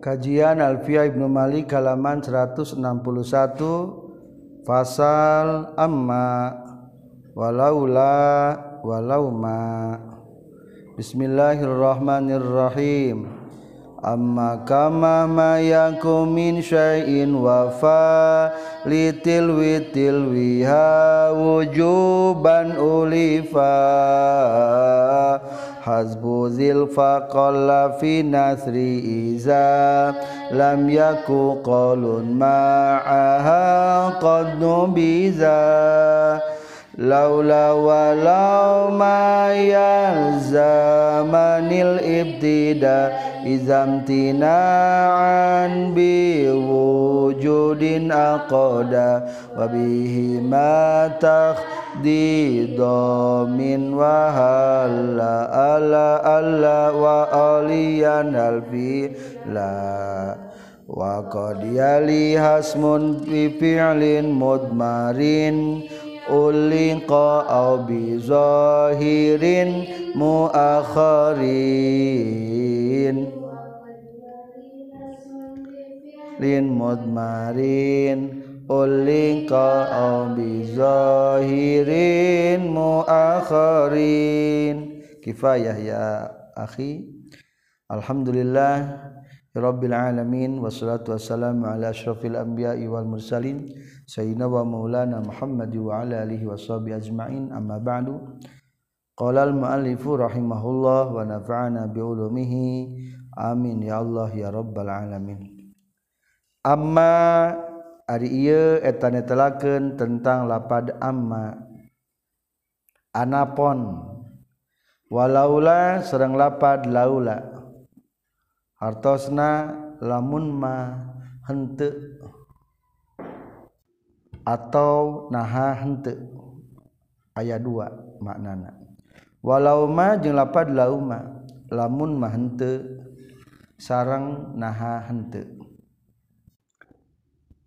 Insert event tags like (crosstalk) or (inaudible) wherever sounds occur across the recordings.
Kajian Alfiah Ibnu Malik halaman 161 Fasal amma walaula walauma. Bismillahirrahmanirrahim. Amma kama ma yakum min syai'in wa fa litil witil wiha wujuban ulifa Hasbu zilfa fi nasri iza lam yaku qalun ma'aha qad nubiza laula walau ma zamanil ibtida izam tina'an bi wujudin aqada wa bihi ma di domin wahala ala ala wa aliyan alfi la. Wa qad yali hasmun fi fi'lin mudmarin ulinqa aw bi zahirin muakhirin lin mudmarin. ألك أو بظاهرين مؤخرين كفاية يا أخي الحمد لله رب العالمين والصلاة والسلام على أشرف الأنبياء والمرسلين سيدنا ومولانا محمد وعلى آله وصحبه أجمعين أما بعد قال المؤلف رحمه الله ونفعنا بعلومه آمين يا الله يا رب العالمين أما Ari ieu etane telaken tentang lapad amma. Anapon. Walaula serang lapad laula. Hartosna lamun ma hente atau naha hente ayat dua maknana. Walau ma jeung lapad lauma lamun ma hente sarang naha hente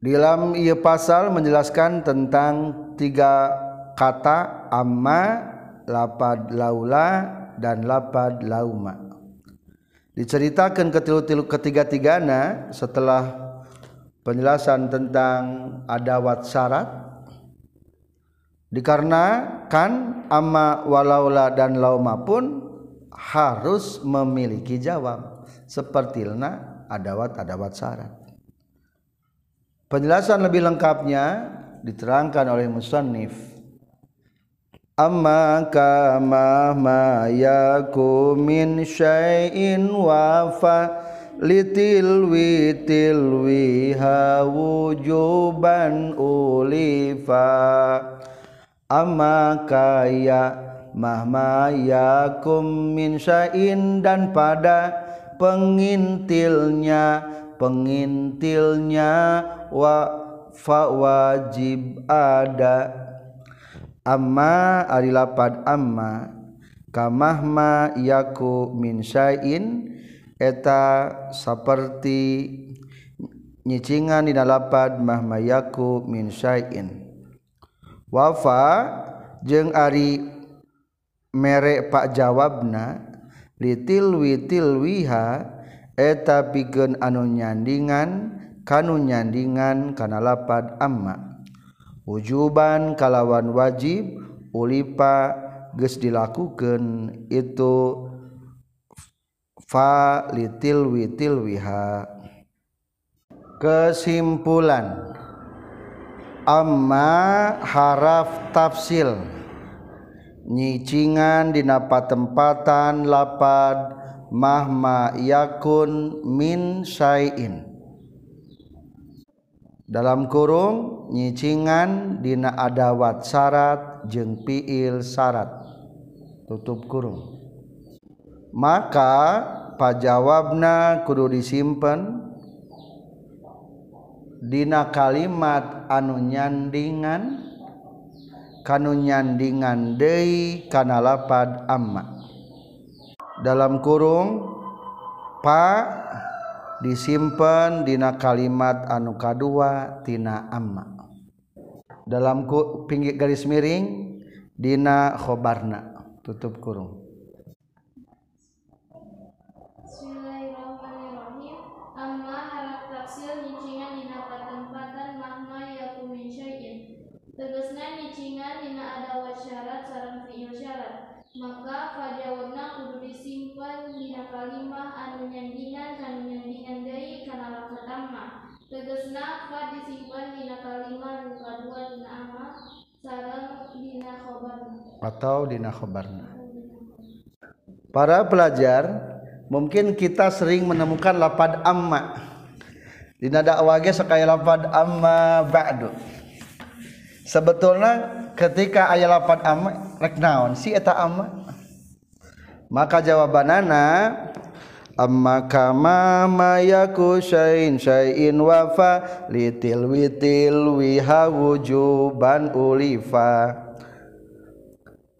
di dalam ia pasal menjelaskan tentang tiga kata amma, lapad laula dan lapad lauma. Diceritakan ketilu-tilu ketiga-tigana setelah penjelasan tentang adawat syarat. Dikarenakan amma walaula dan lauma pun harus memiliki jawab. Seperti adawat-adawat syarat Penjelasan lebih lengkapnya diterangkan oleh musannif. Amma kama ma yaku min syai'in wafa litil witil wiha wujuban ulifa amma kaya mahma yakum min syai'in dan pada pengintilnya pengintilnya wa fa wajib ada. Amma ari lapad amma kamahma yaku min syai'in eta saperti nyicingan dina lapad mahma yaku min syai'in. Wafa jeung ari merek pak jawabna litil witil wiha eta pigen anu nyandingan kanu nyandingan kana lapad amma. Wujuban kalawan wajib ulipa geus dilakukeun itu fa litil witil wiha kesimpulan amma haraf tafsil nyicingan dina patempatan lapad mahma yakun min syai'in. dalam kurung nyicingan dina adawat syarat jeung piil syarat tutup kurung. Maka pajawabna kudu disimpen. Dina kalimat anu nyandingan kanu nyandingan deui kana lapad amma. Dalam kurung pa disimpan dina kalimat anu kadua tina amma. Dalam ku, pinggir garis miring dina khobarna tutup kurung. Tegasna nyicingan dina ada wa sarang fi'il syarat. Maka fajawabna kudu disimpan dina kalimah Genap disimpan dina kalima nu kadua dina amal sareng dina khobarna. Atau dina khobarna. Para pelajar, mungkin kita sering menemukan lapad amma. Dina dakwah ge sakaya lapad amma ba'du. Sebetulnya ketika ayat lapan amma rek naon si eta amma? Maka jawabanana amma kama mayaku syain syain wafa litil witil wiha wujuban ulifa.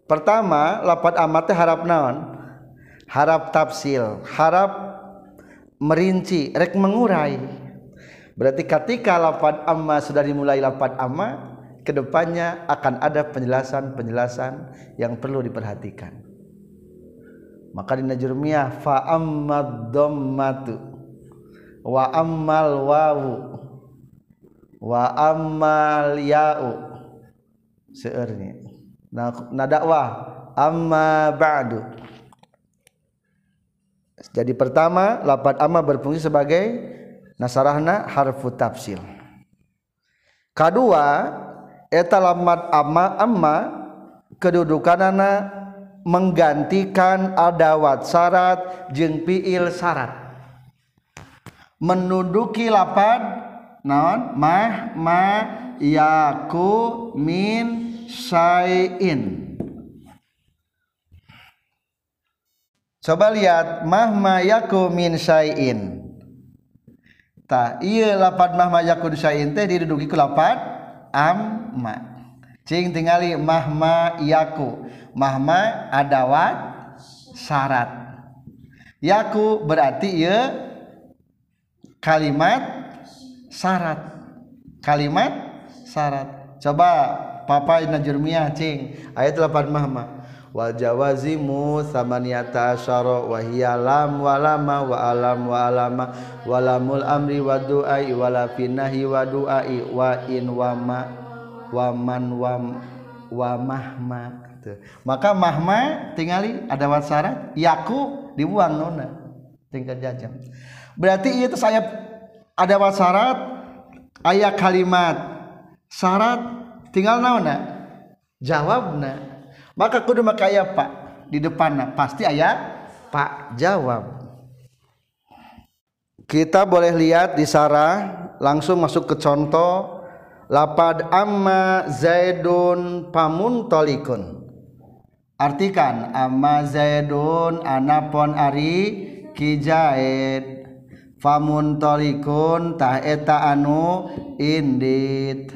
Pertama lapan amma teh harap naon? Harap tafsil harap merinci rek mengurai. Berarti ketika lapan amma sudah dimulai lapan amma ke depannya akan ada penjelasan-penjelasan yang perlu diperhatikan. Maka di Najrumiyah fa ammad dhammatu wa ammal wawu wa ammal ya'u seurnya. Nah, nah dakwah amma ba'du. Jadi pertama, lapat amma berfungsi sebagai nasarahna harfu tafsil. Kedua, eta lamat amma amma kedudukanana menggantikan adawat syarat jeung fiil syarat menduduki lapad naon? Mah ma yaku min syai'in coba lihat mah ma yaku min syai'in ta iya lapad mah ma yaku syai'in teh diduduki ku lapad amma cing tingali mahma yaku mahma adawat syarat. Yaku berarti ya kalimat syarat. Kalimat syarat. Coba papa ina jurmiyah cing. Ayat 8 mahma. Wal jawazimu samaniyata asyara wa hiya lam wa lama wa alam wa alama. Wa lamul amri wa du'ai wa la finahi wa du'ai wa in wa ma wa man wa mahma gitu. maka mahma tingali ada syarat yaku dibuang nona. Tinggal jajam berarti itu saya ada syarat ayat kalimat. Syarat tinggal naona. Jawabna maka kudu maka pak di depanna pasti ayat pak jawab. Kita boleh lihat di sarah langsung masuk ke contoh lapad amma zaidun pamuntolikun. Artikan amma zaidun anapon ari ki zaid famuntolikun tah eta anu indit.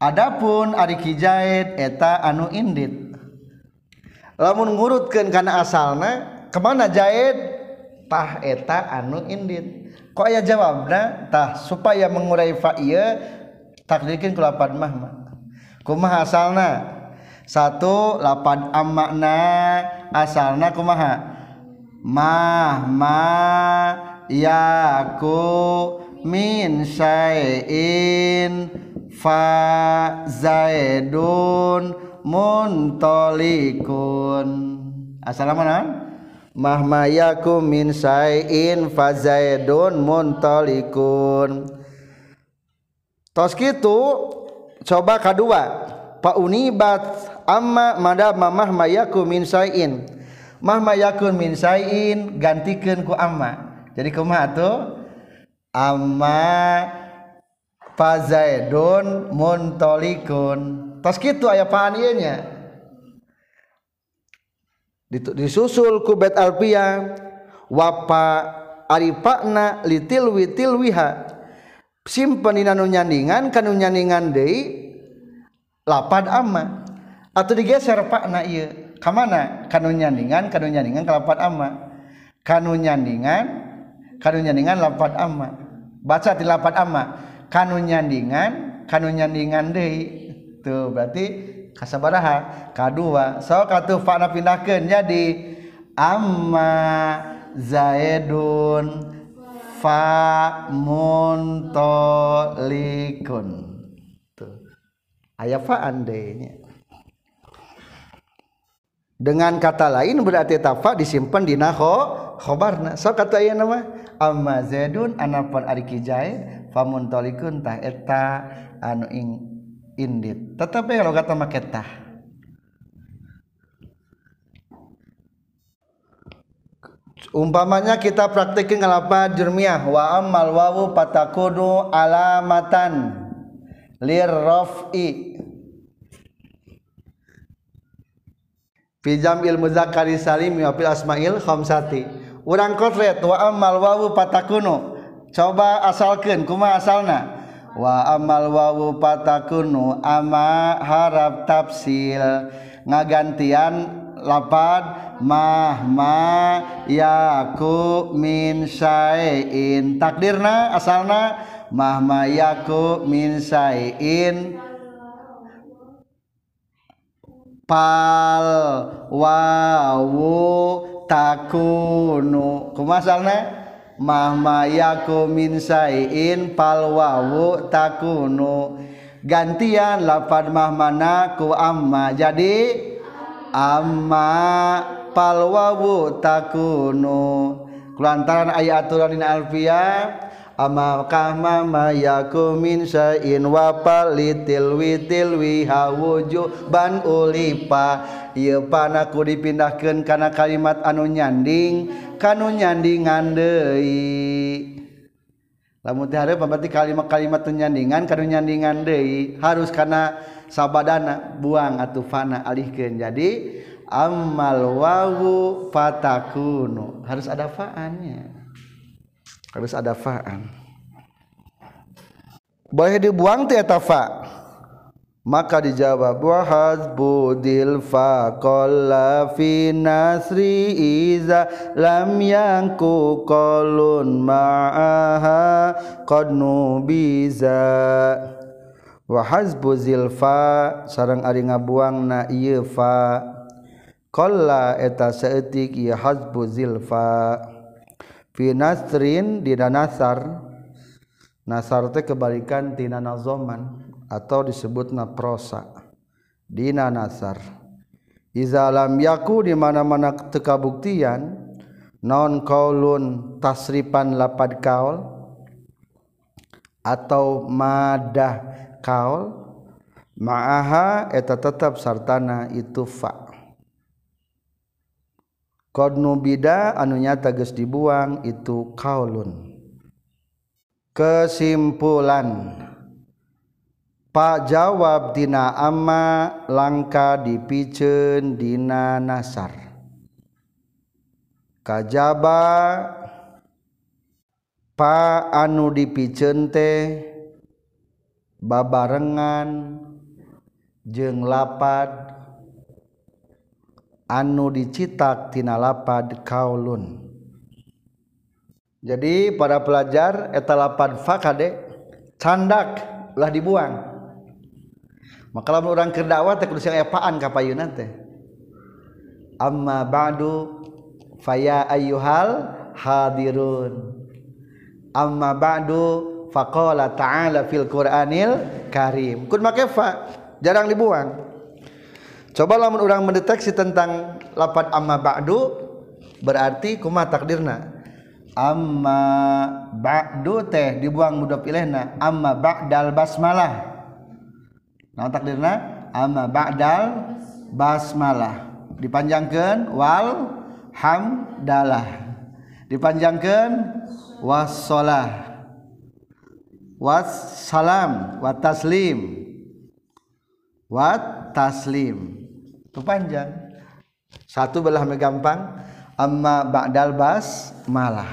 Adapun ari ki zaid eta anu indit. Lamun ngurutkeun kana asalna kemana zaid tah eta anu indit. Kok aya jawabna tah supaya mengurai fa ieu takdirkeun ku lapan mah kumaha asalna satu lapan amakna asalna kumaha mah. Ma yaku min syai'in fa zaidun muntolikun. Assalamualaikum mahma yakum min sayin fa zaidun muntolikun tos kitu coba kedua. Pa unibat amma mada mamah mayakum min sayin mahma yakun min sayin gantikeun ku amma. Jadi kumaha tuh? Amma fazaidun muntolikun tos kitu aya paan ieu nya disusul ku bait alfiah wapa aripakna litilwi tilwiha simpen anu nyandingan kanu nyandingan deui lapad amma. Atau digeser pakna ieu. Ka mana? Kanu nyandingan kanu nyandingan ka lapad amma. Kanu nyandingan kanu nyandingan lapad amma. Baca di lapad amma. Kanu nyandingan kanu nyandingan deui. Tuh berarti kasabaraha kadua. So katu fa'na pindahkeun jadi amma zaidun fa muntolikun tuh. Faandenya dengan kata lain berarti tafa disimpan di naho khobarna. So kata aya nama amma zaidun anapun ari kijai famun tolikun tah eta anu ing indit. Tetapi kalau kata maketah umpamanya kita praktekin ngalapa jurmiah wa ammal wawu patakudu alamatan lirraf'i. Fi jam'il muzakkari salim wa fil asma'il khamsati. Urang kotret wa ammal wawu patakunu coba asalkeun kumaha asalna wa amal wawu patakunu ama harap tafsil. Ngagantian lapad mah ma yaku min syai'in. Takdirna asalna mah ma yaku min syai'in. Pal wawu takunu. Kumasalna mahmayaku min sayin palwawu takunu. Gantian lapad mahmana ku amma. Jadi amma palwawu takunu. Kulantaran ayat aturan alfiah amakah mama yaku min syai'in wa palitil witil wiha wuju ban ulipa. Ieu panaku dipindahkeun kana kalimat anu nyanding kanu nyandingan deui lamun teh hareup berarti kalimat-kalimat teu nyandingan kanu nyandingan deui harus kana sabadana buang atuh fana alihkeun. Jadi amal wawu fatakunu. Harus ada faannya harus ada fa'an boleh dibuang ti eta fa? Maka dijawab wa hasbudil fa qalla fi nasri iza lam yanku qalun ma'aha qad nubiza. Wa hasbu zilfa sareng ari ngabuang na ieu fa. Qalla eta saeutik ieu hasbu zilfa Finasrin di nasar nasar teh kebalikan tina nazoman atau disebut na prosa dina nasar Iza lam yaku di mana-mana tekabuktian non kaulun tasripan lapad kaul atau madah kaul ma'aha eta tetap sartana itu fa Qnu bida anunya tages dibuang itu kaulun. Kesimpulan Pak jawab dina amma langka dipiceun dina nasar. Kajaba pa anu dipiceun teh babarengan jeung lapad anu dicitaktina lapad kaulun. Jadi para pelajar eta lapad fakade candak lah dibuang. Maka lamun urang keur dakwah teh kudu sing epaan ka payunan teh. Amma ba'du faya ayyuhal hadirun. Amma ba'du faqala ta'ala fil qur'anil karim. Kun make fa jarang dibuang. Coba lamun orang mendeteksi tentang lapan amma ba'du berarti kuma takdirna. Amma ba'du teh dibuang mudhof ilaihna amma ba'dal basmalah. Nah takdirna? Amma ba'dal basmalah. Dipanjangkan wal hamdalah. Dipanjangkan wassalah. Wassalam wa taslim wa taslim itu panjang. Satu belah gampang. Amma ba'dal bas malah.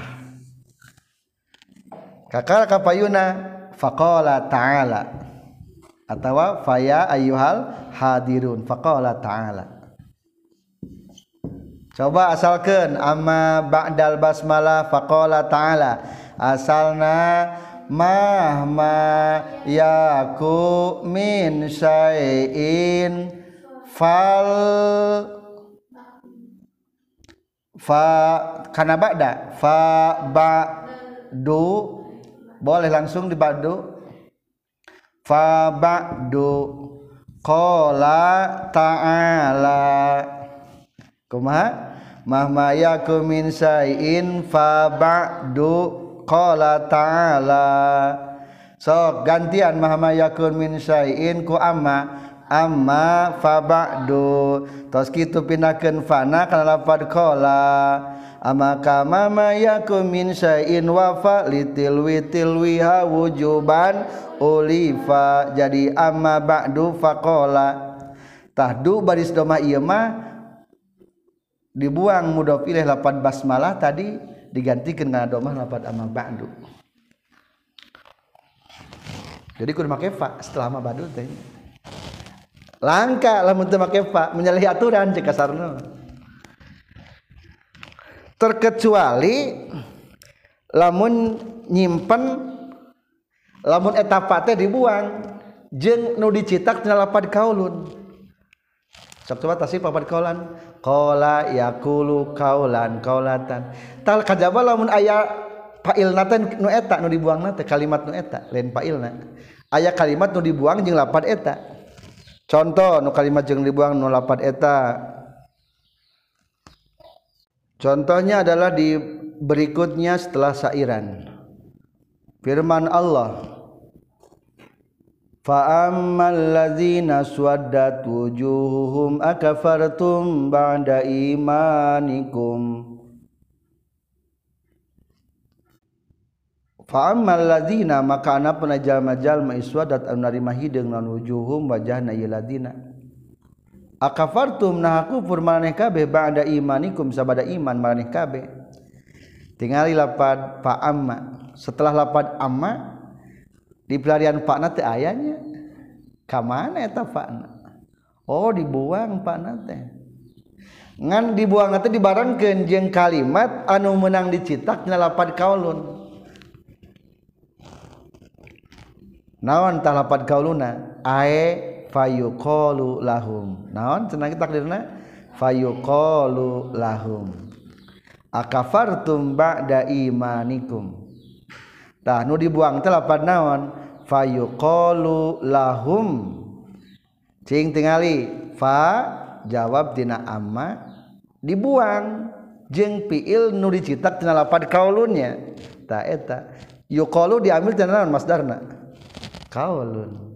Kakak kapayuna faqala ta'ala. Atau faya ayyuhal hadirun faqala ta'ala. Coba asalkan amma ba'dal basmalah faqala ta'ala. Asalna mahma yaku min syai'in fal. Fa kana ba'da. Fa ba'du boleh langsung di ba'du. Fa ba'du qala ta'ala. Kumaha mahma yakum min sayin fa ba'du qala ta'ala. Sok gantian mahma yakun min sayin ku amma amma fa ba'du tos kitu pindahkeun fana kana lafad qala. Amma kama ma yakum min sayin wa fa litil witil wiha wujuban ulifa. Jadi amma ba'du faqala. Tahdu baris doma ieu mah dibuang mudhof ilaih lapad basmalah tadi digantikan dengan domah lapad amma ba'du. Jadi kudu make fa setelah amma ba'du teh langka lamun teu make fa menyalahi aturan cek kasarna terkecuali lamun nyimpen lamun etapa teh dibuang jeng nu dicitak tina lapad kaulun. Sok coba tasih papat kaulan. Qala yaqulu kaulan kaulatan. Tal kajaba lamun aya pailna teh nu eta nu dibuangna teh kalimat nu eta lain pailna aya kalimat nu dibuang jeung lapad eta. Contoh nu kalimat jeung dibuang nu eta. Contohnya adalah di berikutnya setelah sairan. Firman Allah ladzina swaddat wujuhuhum akafartum ba'da imanikum Fa'ammal ladzina maka ana puna jalma-jalma iswadat anu narima hideung naon wujuhum wajahna ieu ladina Akafartum nah kufur maneh kabeh ba'da imanikum sabada iman maneh kabeh. Tingali lapad fa'amma. Setelah lapad amma di pelarian Pak teh ayahnya. Kamana eta Pak oh dibuang Pak teh. Ngan dibuang teh dibarengkeun jeung kalimat anu menang dicetak dina lapad kaulun naon tah lapad kauluna ae fayuqalu lahum. Naon? Cenah takdirna? Fayuqalu lahum. Akafartum ba'da imanikum. Tah nu dibuang teh lapad naon? Fayuqalu lahum. Cing tingali fa jawab tina amma dibuang. Jeung fiil nu dicitak tina lapad kaulunnya. Ta eta. Yuqalu diambil tina naon masdarna kaulun.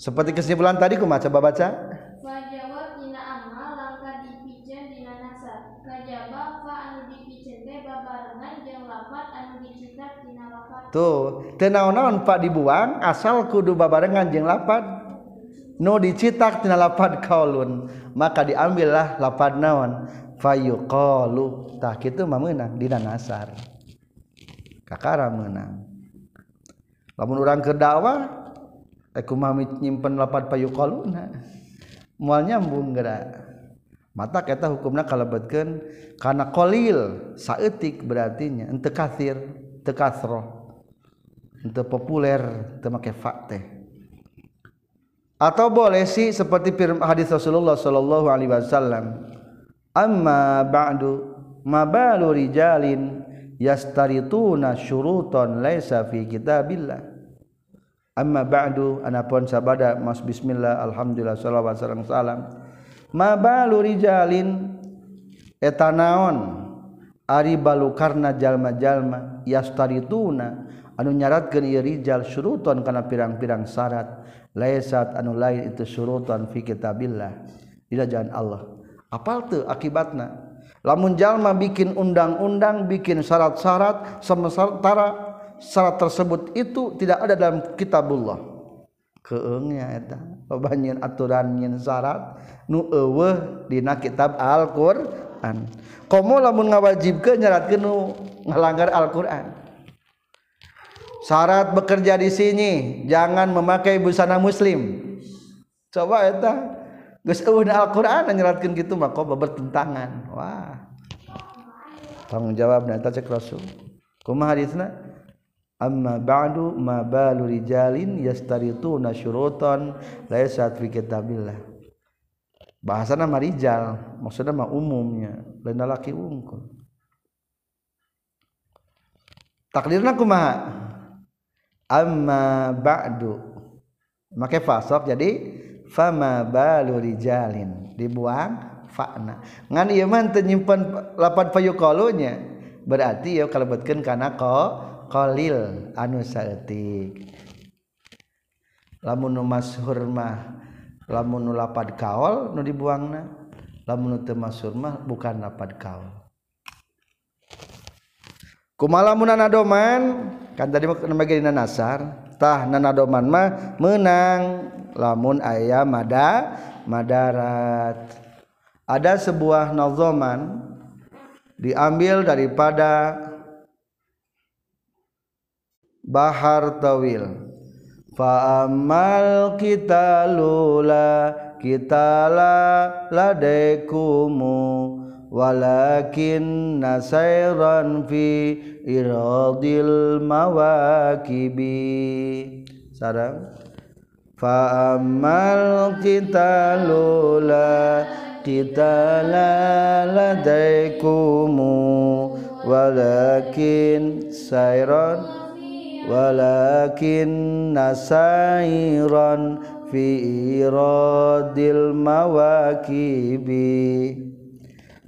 Seperti kesimpulan tadi kumaha coba baca. Dina amma langkah dipijen dina nasab. Kajaba fa anu dipijen teh babarengan jeung lafat anu dicitak dina lafat. tuh teu naon-naon pak dibuang asal kudu babarengan jeung lapad nu dicitak tina lapad kaulun maka diambillah lapad naon. Fayuqalu tah kitu mah meunang dina nasar. Kakara meunang lamun urang keur dakwah eh kumaha nyimpen lapad fayuqaluna moal nyambung geura. Mata kita hukumna kalebetkeun kana qalil saeutik berarti nya henteu kathir teu kasroh henteu populer teu make fa teh. Atau boleh sih seperti hadis Rasulullah sallallahu alaihi wasallam amma ba'du ma balu rijalin yastarituna syuruton laisa fi kitabillah. Amma ba'du anapun sabada mas bismillah alhamdulillah salawat sareng salam. Ma balu rijalin etanaon ari balu karna jalma-jalma yastarituna anu nyaratkeun ieu rijal syuruton kana pirang-pirang syarat. Laisat anu lain itu syuruton fi kitabillah. Dina jalan Allah. Apal teu akibatna? Lamun jalma bikin undang-undang bikin syarat-syarat sementara syarat tersebut itu tidak ada dalam kitabullah. Keengnya eta. Lobanyeun aturan nyeun syarat nu eueuh dina kitab Al-Qur'an. Komo lamun ngawajibkeun nyaratkeun nu ngalanggar Al-Qur'an. Syarat bekerja di sini jangan memakai busana muslim. Coba eta geus eueuh Al-Qur'an nyaratkeun kitu mah kok bertentangan. Wah tanggung jawab eta cek Rasul kumaha hadisna amma ba'du ma balu rijalin yastarituna syurutan laysat fi kitabillah. Bahasana marijal maksudna mah umumnya lain laki unggul. Takdirna kumaha? Amma ba'du. Make fasok jadi fama balurijalin dibuang fa'na ngan ieu mah teu nyimpen lapan fayuqalunya berarti ya kalebetkeun kana ko qalil anu saeutik lamun nu masyhur mah lamun nu lapad kaol nu dibuangna lamun nu teu masyhur mah bukan lapad kaol. Kumaha lamun nanadoman? Kan tadi mah dina nasar. Tah nanadoman mah menang. Lamun aya mada madarat ada sebuah nazoman diambil daripada bahar tawil. Fa'amal kita lula kita la ladekumu walakin nasairan fi iradil mawakibi. Sarang fa'amal kita lula kita la ladaikumu walakin sairan walakin nasairan fi iradil mawakibi.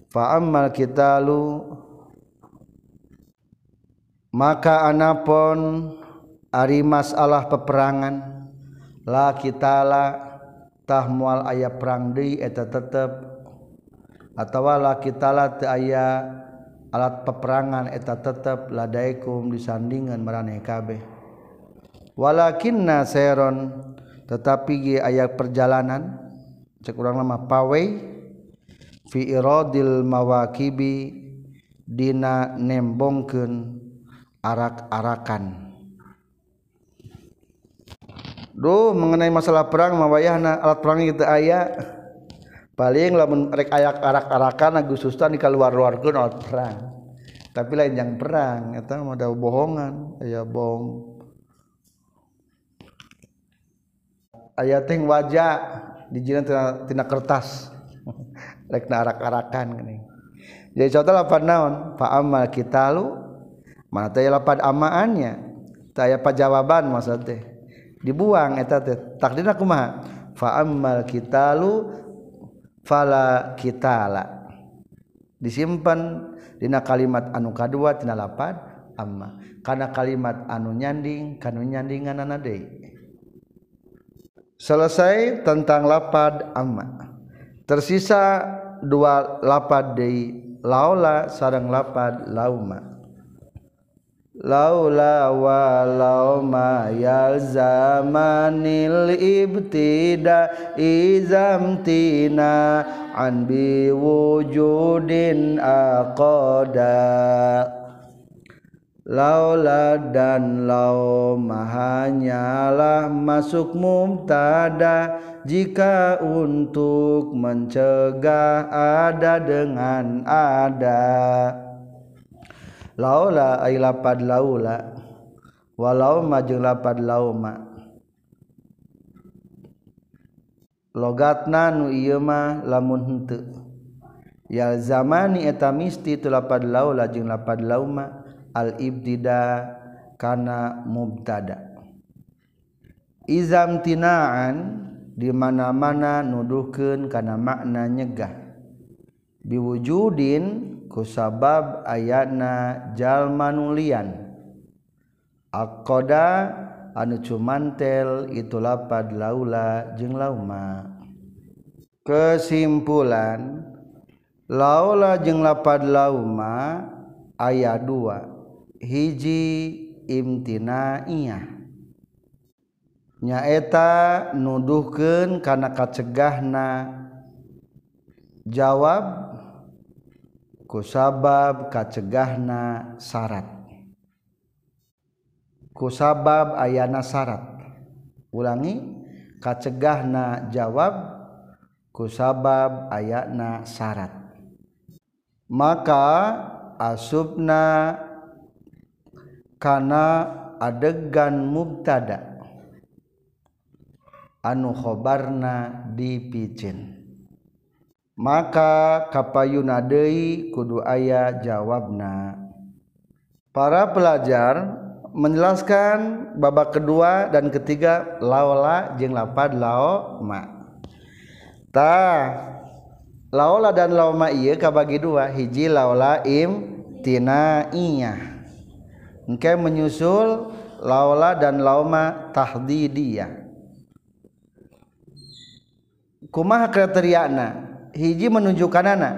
Fa'amal kita lu maka anapun ari masalah peperangan. La kitala tah mual aya perang deui eta tetep atawa la kitala teu aya alat peperangan eta tetep ladaikum disandingan maraneh kabeh walakinna sayron tetapi ge aya perjalanan cek urang nama pawei fi iradil mawakibi dina nembongkeun arak-arakan. Duh mengenai masalah perang mawayahna alat perang kita ayah paling lamun rek ayak arak-arakan Agustustan di keluar-luarkeun alat perang. Tapi lain yang perang eta mah ada bohongan aya bom aya teh wajah dijieun tina, tina kertas. (laughs) Rek arak-arakan gini. Jadi contoh lapan naon? Fa amal kitalu mana teh lapan amaannya? Teh aya jawaban maksud teh. Dibuang eta teh takdirna kumaha? Fa ammal kitalu fala kitala disimpan dina kalimat anu kadua tina lapad amma. Karena kalimat anu nyanding kanu nyandingan deui. Selesai tentang lapad amma. Tersisa dua lapad deui laula sareng lapad lauma. Laula walau ma yalzamanil ibtida izamtina an bi wujudin aqada laula dan lau hanyalah masuk mumtada jika untuk mencegah ada dengan ada laula ay lapad laula walau majung lapad lauma logatna nu ieu mah lamun henteu. Ya zamani eta misti tu lapad laula jeung lapad lauma al ibtida kana mubtada. Izam tinaan di mana-mana nuduhkeun kana makna nyegah. Biwujudin kusabab ayana jalmanulian Akkoda anu cumantel itu lapad laula jeung lauma. Kesimpulan laula jeung lapad lauma ayat dua. Hiji imtinaiyah nyaeta nuduhkeun kana kacegahna. Jawab kusabab kacegahna syarat. Kusabab ayana syarat. Ulangi kacegahna jawab kusabab ayana syarat. Maka asubna kana adegan mubtada. Anu khobarna dipicin. Maka kapayunadei kudu aya jawabna. Para pelajar menjelaskan babak kedua dan ketiga laola jeung lapad lao ma. Ta laola dan laoma iya kabagi dua hiji laola im tina iya engke menyusul laola dan laoma tahdidiyah. Kumaha kriteriana hiji menunjukkan anak.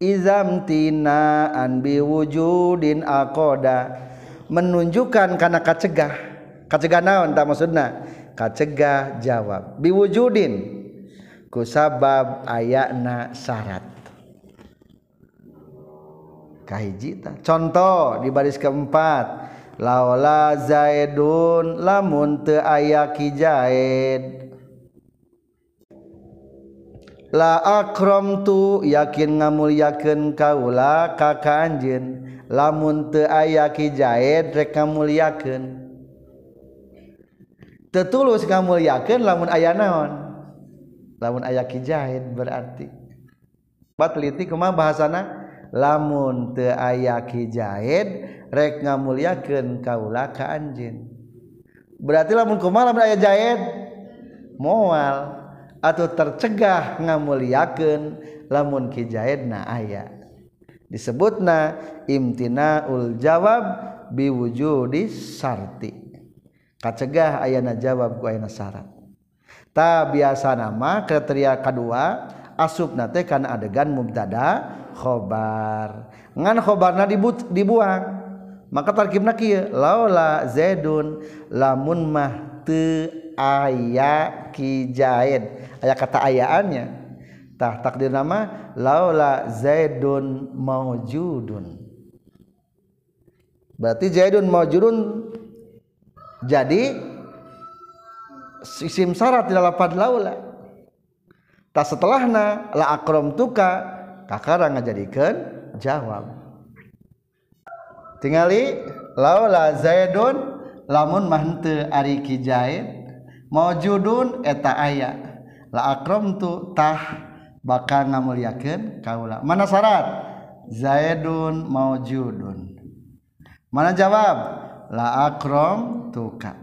Izam tina an biwujudin akoda menunjukkan karena kacegah. Kacegah naon tak maksudna? Kacegah jawab. Biwujudin kusabab ayakna syarat. Kahiji contoh di baris keempat. Laula zaidun lamun teu aya ki zaid laakrom tu yakin ngamuliaken kaula kakanjin lamun te aya kijahit rek ngamuliaken tetulus ngamuliaken lamun aya naon? Lamun aya kijahit berarti. Batliti kumah bahasana? Lamun te aya kijahit rek ngamuliaken kaula ka anjin berarti lamun kumaha lamun aya jahit moal. atau tercegah ngamuliakeun lamun kijaidna aya. Disebutna imtinaul jawab biwujudi sarti kacegah ayana jawab ku ayana syarat. Ta biasa nama kriteria kedua asupna teh kana adegan mubtada khobar. Ngan khobarna dibut, dibuang. Maka tarkibna kieu laula zaidun lamun mah teu aya kijaid aya kata ayaannya. Tah takdir nama laula zaidun maujudun berarti zaidun maujudun jadi isim syarat di lapad laula. Tak setelahna la akram tuka kakara ngajadikeun jawab. Tingali laula zaidun lamun mah henteu ari ki zaid maujudun eta aya. La akram tu tah bakal ngamuliakeun kaula. Mana syarat? Zaidun maujudun mana jawab? La akram tuka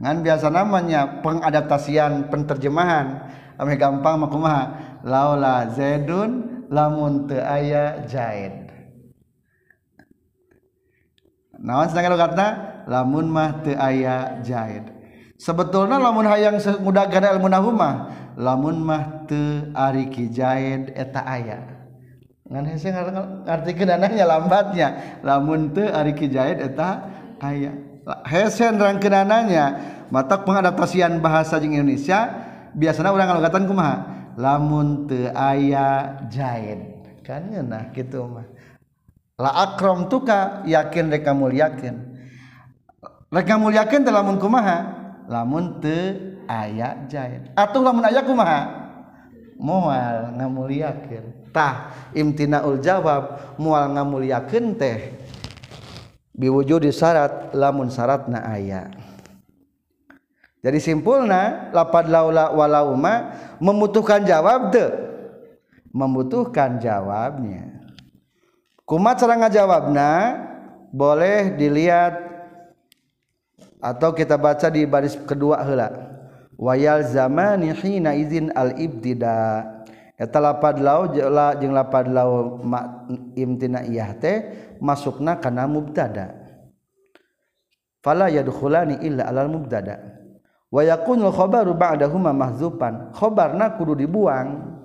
ngan biasa namanya pengadaptasian penterjemahan. Ame gampang mah kumaha? Laula zaidun lamun teu aya zaid. Naon sedangkan kata lamun mah teu aya zaid sebetulnya lamun hayang muda gada ilmu nahuma lamun mah te ari kijaid eta aya. Ngan hese ngartikeun anaknya lambatnya. Lamun te ari kijaid eta aya. Hese nerangkeun anaknya mata pengadaptasian bahasa jeung Indonesia biasanya orang ngalogatan kumaha lamun te aya jaid kan nah gitu mah. La akram tuka yakin rek kamu yakin rek kamu yakin teh lamun kumaha lamun te aya jahit atau lamun aya kumaha? Moal ngamuliakeun. Tah imtinaul jawab moal ngamuliakeun teh biwujudi syarat lamun syaratna aya. Jadi simpulna lapad laula walauma membutuhkan jawab te membutuhkan jawabnya. Kumat cara ngajawabna boleh dilihat atau kita baca di baris kedua heula. Wayal zamani hina izin al ibtida eta lapad lau jeung lapad lau imtina iyah teh masukna kana mubtada. Fala yadkhulani illa alal mubtada. Wa yakunul khabaru ba'dahuma mahzufan khabarna kudu dibuang.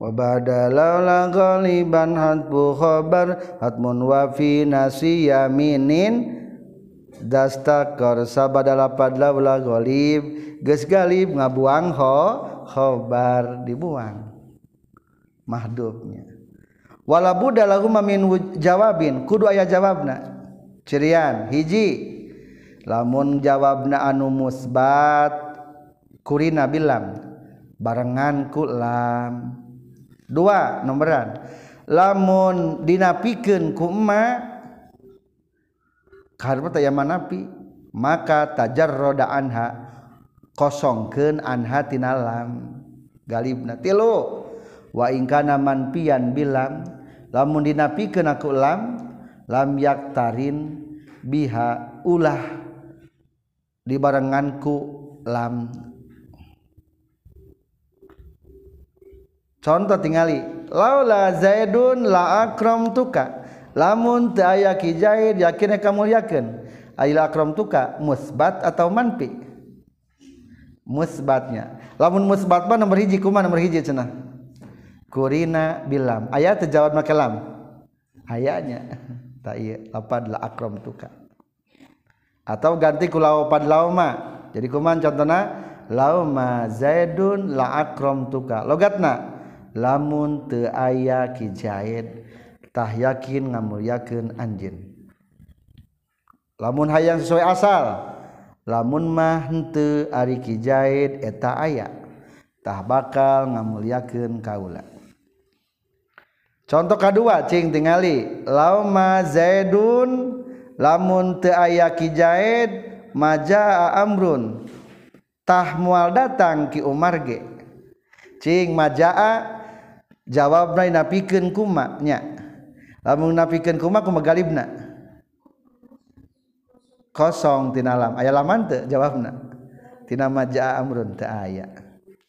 Wa badala la ghaliban hatbu khabar hatmun wa fi nasiyaminin dastakor sabada lapad laula golib geus galib ngabuang ho khobar dibuang. Mahdubnya wala budda lahum min jawabin kudu aya jawabna. Cirian hiji. Lamun jawabna anu musbat kurina bilam barengan ku lam. Dua nomoran. Lamun dinapikeun ku emak napi maka tajar roda anha kosongken anhatinalam galib nalo waingkanaman pian bilang lamun dinapi ke naku lam lamyak tarin biha ulah di barenganku lam. Contoh tingali laula zaidun la akram tuka lamun aya ki zaid yakin kamu yakin? Ayil akram tuka musbat atau manfi musbatnya. Lamun musbat mah nomor hiji kumaha nomor hiji cenah? Kurina bilam. Aya teu jawab make lam? Ayanya. (laughs) Tak iya lapad la akram tuka atau ganti ku laupad lauma jadi kuman contohna lauma zaidun la akram tuka logatna? Lamun teu aya ki zaid tah yakin ngamulyakeun anjeun. Lamun hayang sesuai asal lamun mah henteu ari kijahit eta aya tah bakal ngamulyakeun kaula. Contoh kedua cing tingali lauma zaidun lamun teu aya kijahit maja amrun tah mual datang ki umar ge. Cing majaa jawabna napikeun kumaknya lamun napikeun kumaha kumagalibna. Kosong tina lam aya laman teu jawabna. Tina majaa amrun teu aya.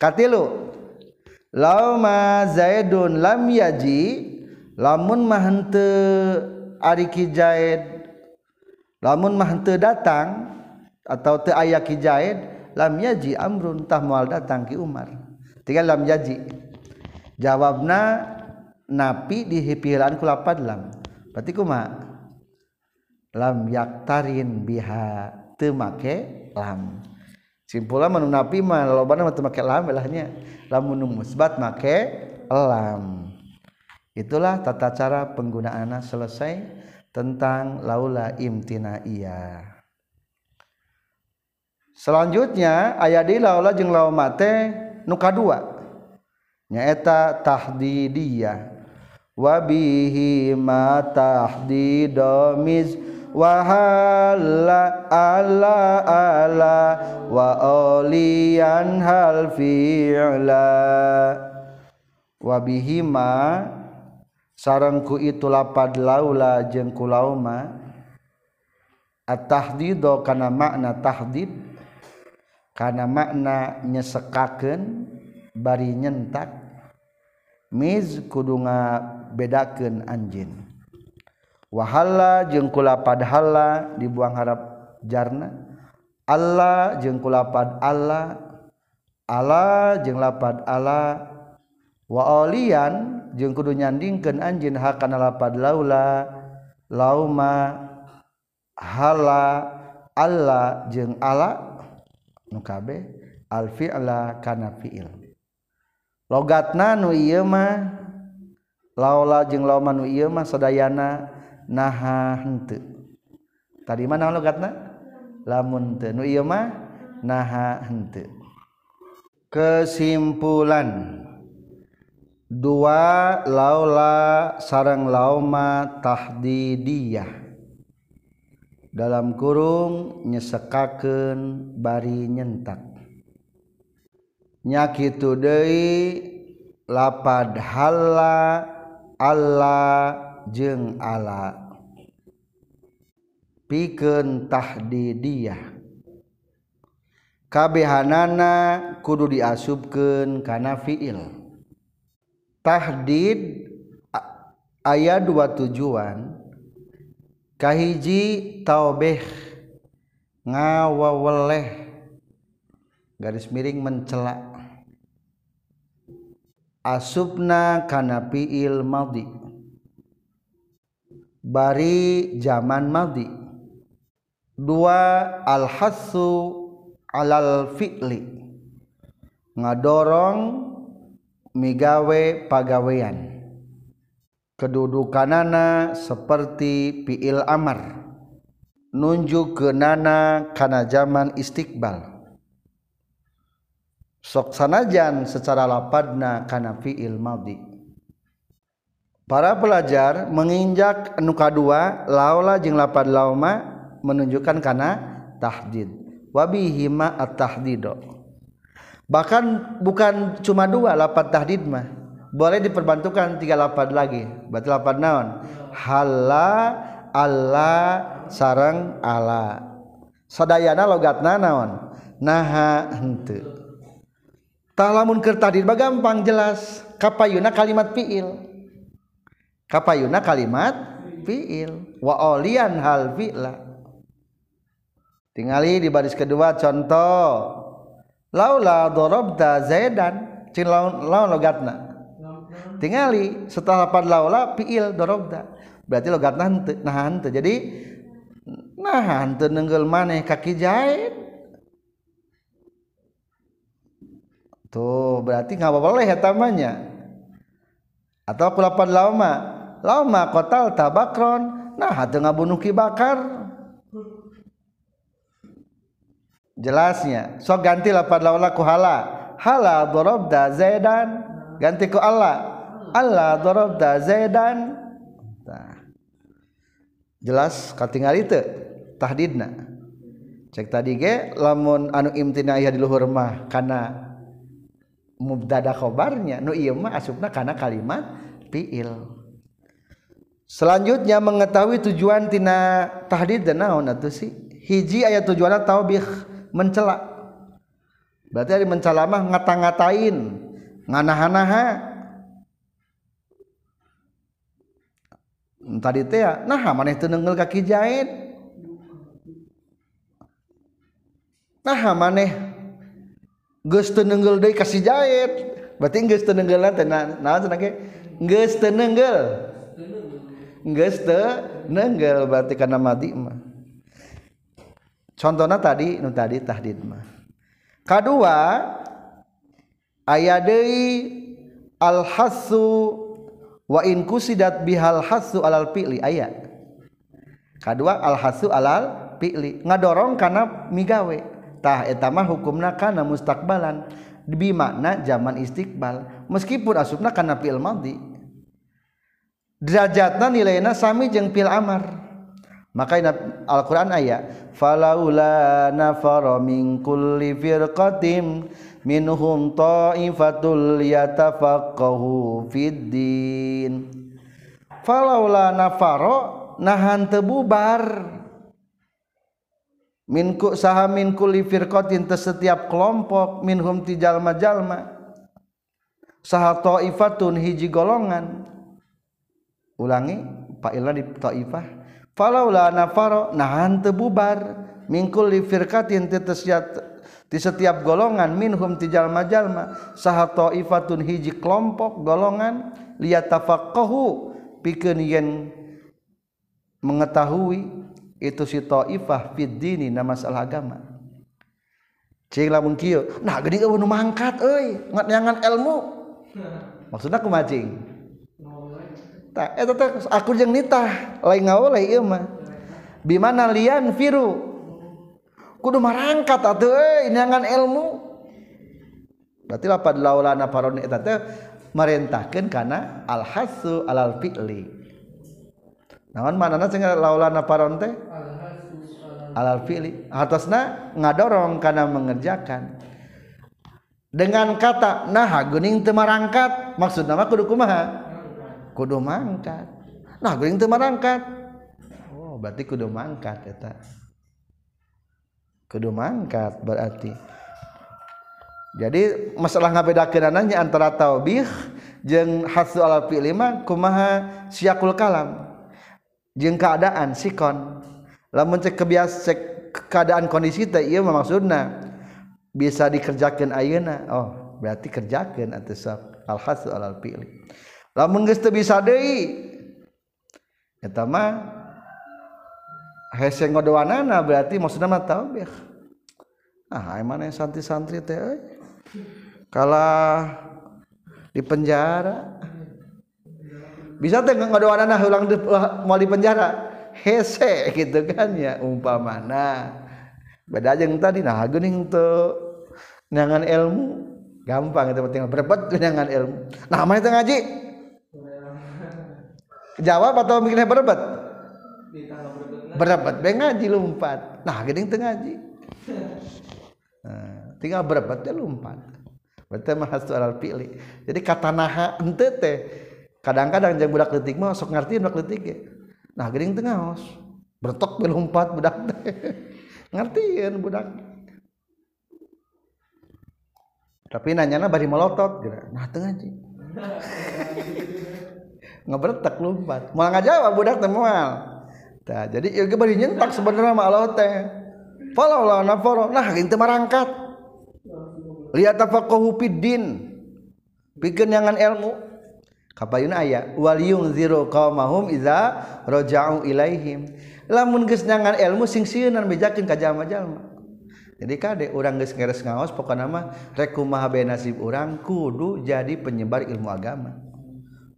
Katilu lauma zaidun lam yaji lamun mah henteu ari ki zaid lamun mah henteu datang atau teu aya ki zaid lam yaji amrun tah moal datang ki umar. Tinggal lam yaji. Jawabna napi di hipiran kulapad lam. Berarti kuma lam yaktarin biha teu make lam. Simpulan manu napi mah lobana mah teu make lam belahnya lamun musbat make lam. Itulah tata cara penggunaannya selesai tentang laula imtina iya selanjutnya ayat di laula jeung lauma teh nu kadua nyaeta tahdidiyah wabihi ma tahdido mis wahala ala ala wa oliyan hal fi'la wabihi ma sarangku itu lapad laula jeung kulauma at-tahdido kana makna tahdid kana makna nyesekakeun bari nyentak Miz kudunga bedakan anjin wahala jengkula padhala dibuang harap jarna. Allah jengkula pad Allah Allah jeng lapad Allah waolian jeng kudu nyandingkan anjin hakana lapad laula. Lauma hala Allah jeng Allah nukabe alfi'la kana fi'il. Logatna nu ieu mah laula jeung lauman ieu mah sadayana naha henteu tadi mana logatna? Lamun teu nu ieu mah naha henteu kesimpulan. Dua laula sarang lauma tahdidiyah. Dalam kurung nyesekakeun bari nyentak. Nyakitu deui lapad halla Allah jeung Allah pikeuntahdidiah kabehanana kudu diasubkeun kana fiil. Tahdid aya dua tujuan. Kahiji taubeh ngawaweleh garis miring mencela. Asubna kana fiil madhi. Bari zaman madhi. Dua al hasu alal fi'li. Ngadorong migawe pagawean. Kedudukanana seperti fiil amar. Nunjuk ke nana kana zaman istiqbal sok sanajan secara lapadna kana fiil madhi. Para pelajar menginjak nuka dua laula jeung lapad lauma menunjukkan kana tahdid. Wabihi ma at-tahdido. Bahkan bukan cuma dua lapad tahdid mah. Boleh diperbantukan tiga lapad lagi. Berarti lapad naon? Halla Allah sarang Allah Sadayana logatna naon? Naha henteu talamun keur tadi gampang jelas. Kapayuna kalimat fiil. Kapayuna kalimat fiil. Wa olian hal fi'la. Tingali di baris kedua contoh. Laula darabta zaidan. Cin laun laun logatna. Tingali setelah lapan laula fiil darabta berarti logatna henteu nah henteu jadi nah henteu nenggel maneh kaki jahit tuh berarti nggak boleh ya tamanya. Atau kulapan lama lama kotal tabakron. Nah hati ngabunuh bakar. Jelasnya so ganti lapan laula ku hala. Hala dorobda zaidan ganti ku Allah Allah dorobda zaidan. Nah. jelas katingal itu tahdidna. Cek tadi ge lamun anu imtina di luhur mah kana mubtada khobarnya. Nu ieu mah asupna kana kalimat fiil. Selanjutnya mengetahui tujuan tina tahdid dan naon atuh sih? Hiji ayat tujuanna taubih mencela. Berarti ari mencela mah ngata-ngatain nganaha-naha tadi teh nah maneh teu neungeul kaki jahit nah maneh geus teu nenggel deui kasih jahit. Berarti geus teu nenggel teh naon cenah ge? Geus teu nenggel geus teu nenggel berarti kana madi mah. Contohna tadi nu tadi tahdid mah. Kadua aya deui al hasu wa in kusidat bihal hasu alal fi'li. Aya. Kadua al hasu alal fi'li. Ngadorong kana migawe. Tah eta mah hukumna kana mustakbalan bi makna zaman istiqbal. Meskipun asupna kana fi'il madhi. Derajatna nilaina sami jeung fi'il amar. Maka Al-Quran ayat falaula nafara min kulli firqatin minhum ta'ifatul yatafaqahu fid din. Falaula nafara nahan tebubar minku saha minku li firqatin setiap kelompok minhum ti jalma-jalma. Saha taifatun hiji golongan. Ulangi fa'ila di taifah. Falaula nafaro nahan teu bubar. Mingkul li firqatin ti di setiap golongan minhum ti jalma-jalma. Saha taifatun hiji kelompok golongan liyatafaqahu pikeun yen mengetahui itu si taifah fid dini na masalah agama. Cing lamun kieu nah geuning eueuh nu mangkat euy nganyangan ilmu. Maksudna kumaha cing tak eta teh aku jeung nitah lain ngawaleh ieu mah. Bimana lian firu? Kudu marangkat atuh euy nyangan ilmu. Berarti lapad laulana paroni eta teh marentahkeun kana al hasu alal fi'li. Naon manana sing laulana paron teh alal fi'li. Atasna ngadorong kana mengerjakan. Dengan kata nah geuning teu marangkat. Maksudna mah kudu kumaha? Kudu mangkat. Nah geuning teu marangkat. Oh berarti kudu mangkat eta kudu mangkat berarti. Jadi masalah ngabedakeun nanya antara taubih jeung hasu ala fi'li mah kumaha siakul kalam. Jeung keadaan sikon lamun cek kebiasa cek keadaan kondisi teh iya maksudna. Bisa dikerjakan ayeuna. Oh berarti kerjakan atau sok. Al hasil alal fi'li. Lamun geus teu bisa deui eta mah hese ngodoanana berarti maksudna mah taubih ah emane santri-santri teh kalah di penjara. Bisa teh ngodoanana ulang di, mau di penjara? Hese (laughs) gitu kan ya umpamana. Beda jeung tadi nah geuning teu nyangan ilmu. Gampang itu penting berebet nyangan ilmu. Nah mana itu ngaji? Jawab atau mikirnya berebet berebet be ngaji lompat. Nah gini tengah ngaji. Nah, tinggal berebet dia lompat. Berarti mah alal pilih jadi kata naha ente teh kadang-kadang jangan budak letik mah sok ngerti budak letik ya nah gering tengah bertok belumpat budak (laughs) ngertiin budak. Tapi nanya bari melotot gitu. Nah tengah sih (laughs) ngebertek lompat. Mau nggak jawab budak temual nah, jadi ya bari nyentak sebenarnya sama Allah teh. Lah nafaro nah itu merangkat lihat apa kau din. Bikin jangan ilmu kapayun aya wal yungziru qaumahum idza raja'u ilaihim. Lamun geus nyangan ilmu sing sieunan bejakeun ka jalma-jalma. Jadi kade urang geus ngeres ngaos pokona mah rek kumaha bae nasib urang kudu jadi penyebar ilmu agama.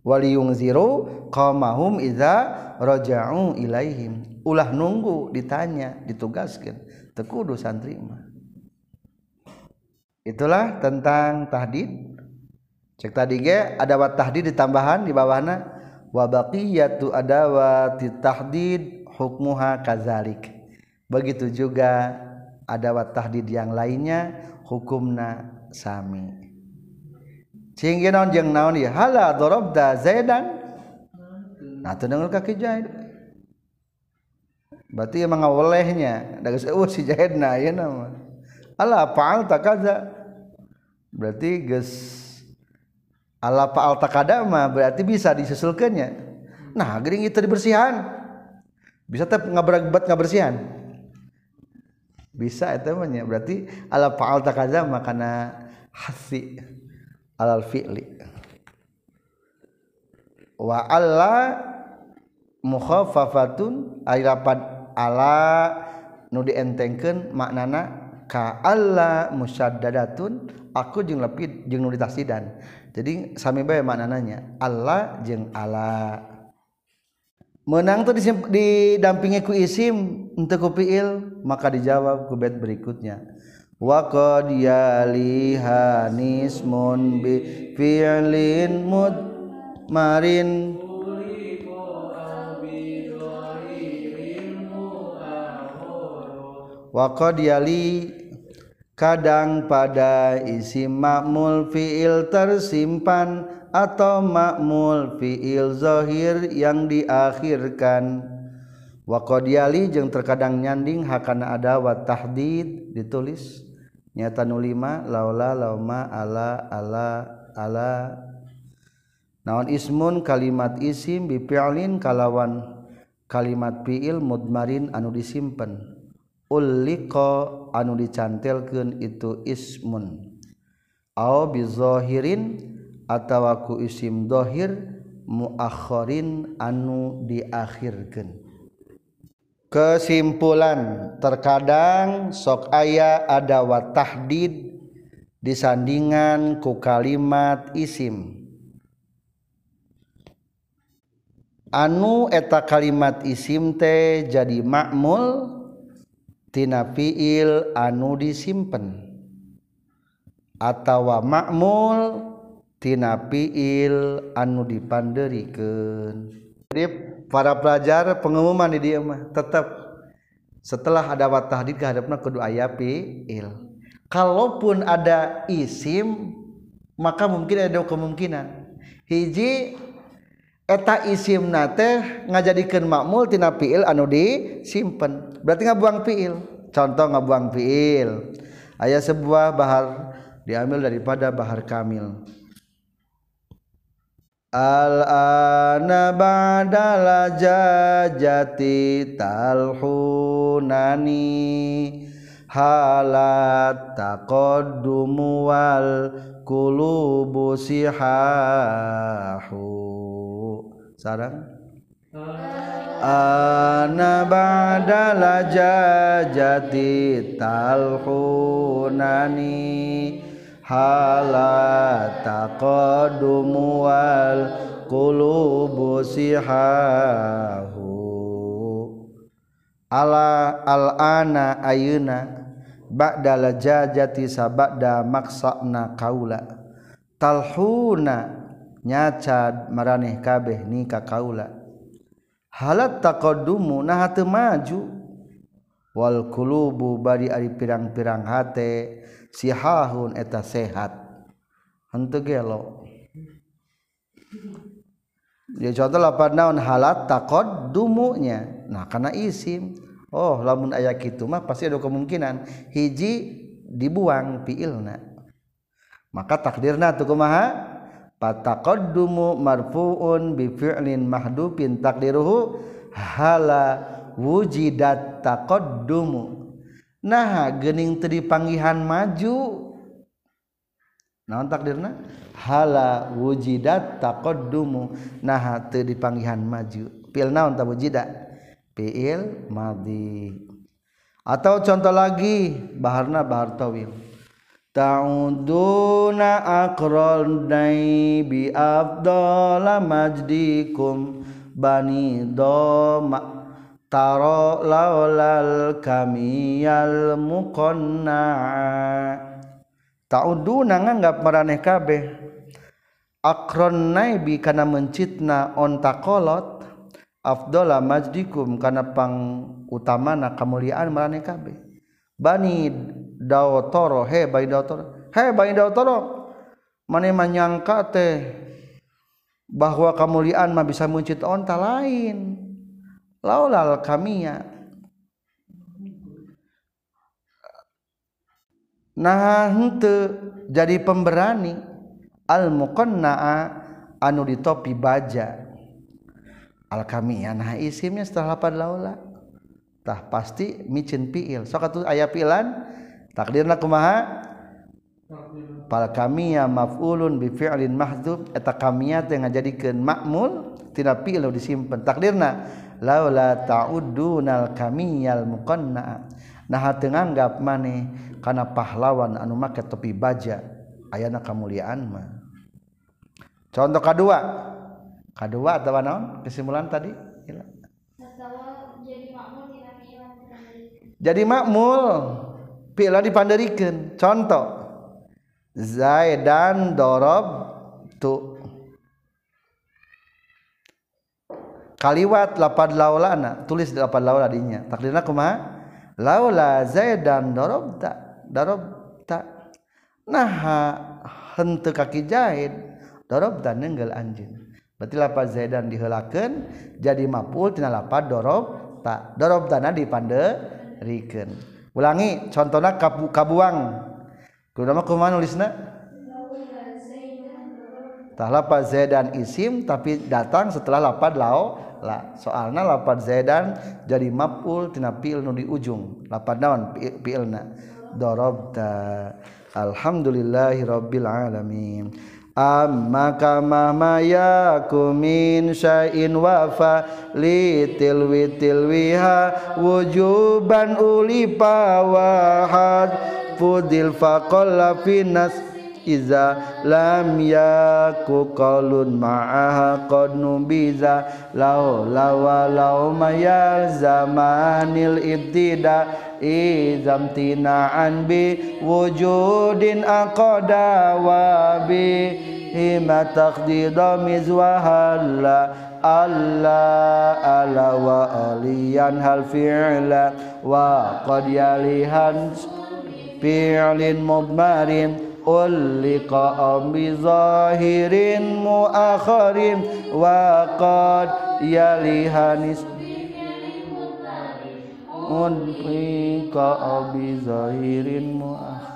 Wal yungziru qaumahum idza raja'u ilaihim. Ulah nunggu ditanya ditugaskeun teu kudu santri mah. Itulah tentang tahdid. Cek tadi ge ada wat tahdid ditambahan di bawahna. Wa baqiyatu adawati tahdid hukmuha kazalik. Begitu juga ada tahdid yang lainnya hukumna sami. Sehingga naon jeung naon ya hala darabda zaidan. Nah teu kaki zaid berarti emang ngawelehnya da geus eueuh si zaidna ieu nama. Ala fa'al takaza berarti geus ala fa'al takada mah berarti bisa disusulkeunnya nah geuning itu dibersihan. Bisa teh ngaberat ngabersihan. Bisa itu namanya. Berarti ala fa'al takaza makana hasi alal fi'li. Wa alla mukhaffafatun ay lapan ala nu dientengkeun maknana ka alla musyaddadatun aku jeung lepit jeung nu ditasidan jadi sami bae maknanya Allah jeung ala. Menang tuh didampingi ku isim untuk ku fiil maka dijawab ku bait berikutnya. Wa qad yalihanismun bi fi'lin marin wa qad yali kadang pada isi makmul fiil tersimpan atau makmul fiil zahir yang diakhirkan. Wa qadiyali jeung terkadang nyanding hakana ada wa tahdid ditulis. Nyata nu lima laula lauma ala ala ala. Naon ismun kalimat isim bi kalawan kalimat fiil mudmarin anu disimpen ulliqa anu dicantelkan itu ismun. A bizohirin atawaku isim dhohir muakhirin anu diakhirkan kesimpulan terkadang sok aya ada watahdid disandingan ku kalimat isim. Anu eta kalimat isim teh jadi makmul tina fiil anu disimpen. Atawa makmul tina fiil anu dipanderikeun. Jadi para pelajar pengumuman di dia mah tetap setelah ada watah tahdid kehadapna kudu aya fiil. Kalaupun ada isim maka mungkin ada kemungkinan. Hiji eta isim nate ngajadikeun makmul tina fiil anu disimpen. Berarti ngabuang fiil. Contoh ngabuang fiil. Aya sebuah bahar diambil daripada bahar kamil. Al-ana ba'dal jajati talhunani halat taqaddumu wal qulubu sihahu sarang ana ba'dal jajati talhunani hala taqaddumu wal qulubu sihahu. Ala al-ana ayuna ba'da jajati sabada maksana kaula. Talhuna nyacad maraneh kabeh ni ka kaula. Halat taqaddumu nah teu maju. Wal qulubu bari ari pirang-pirang hate sihahun eta sehat. Henteu gelo ya contoh lapan naon halat takod dumunya. nah karena isim. Oh lamun ayat itu mah pasti ada kemungkinan hiji dibuang fiilna maka takdirna tuh kumaha? Pataqaddumu marfuun bi fi'lin mahdufin takdiruhu hala wujidat taqaddumu. Nah gening teu dipanggihan maju. Naon takdirna? Hala wujidat taqaddumu. Nah teu dipanggihan maju. Fi'il naon ta wujidat fi'il madhi. Atau contoh lagi baharna bahar tawil ta'uduna aqralnai bi afdala majdikum bani doma taro laulal kamiyal muqanna ta'uduna nganggap maraneh kabeh. Aqrannai bi kana mencitna onta kolot afdala majdikum kana pang utamana kamuliaan maraneh kabeh. Bani Dawtoro he Bayi Dawtoro he Bayi Dawtoro mana menyangka teh bahwa kemuliaan mah bisa muncul onta lain. Laulal kamia nah hente jadi pemberani. Al muqanna'a anu ditopi baja. Al kamia nah isimnya setelah lapad laula. Tah pasti micin piil. Sok atuh aya piilan takdirna kumaha? Pal kamia maf'ulun bi fi'lin mahdzuf eta kamia teh ngajadikeun ma'mul tina fi'il disimpen. Takdirna laula ta'uddunal kamiyal muqanna nah teu nganggap maneh kana pahlawan anu make topi baja ayana kamuliaan mah. Contoh kedua kedua atau naon? Kesimpulan tadi? Jadi makmul. Pila dipanderikan contoh. Zaidan dorob tu. Kaliwat lapad laulana tulis di lapad laula dinya takdirna kumaha laula Zaidan dorob tak dorob tak nah henteu kaki jahid dorob tak nenggel anjing. Berarti lapad Zaidan dihelakeun jadi mapul tina lapad dorob tak dorob dana dipanderikeun ulangi contohnya kabu kabuang. Kudu kumaha nulisna? Tah lapad zaidan isim tapi datang setelah lapad lao. La soalna lapad zaidan jadi maf'ul tina fi'il nu di ujung. Lapad naon fi'ilna? Darabta. Alhamdulillahi rabbil alamin. amma kama mayaku min syai'in wafa li tilwi tilwiha wujuban ulipa wahad fudil faqalla finas iza lam yaku qalun ma'aha qad nubiza law law law mayal zamanil ibtida izam tina'an bi wujudin aqada wa bi hima taqdida mizwahalla Allah ala wa aliyan hal fi'la wa qad yalihan fi'lin mudmarin واللقاء بظاهر مؤخر وقد يليها نسبة واللقاء بظاهر مؤخر.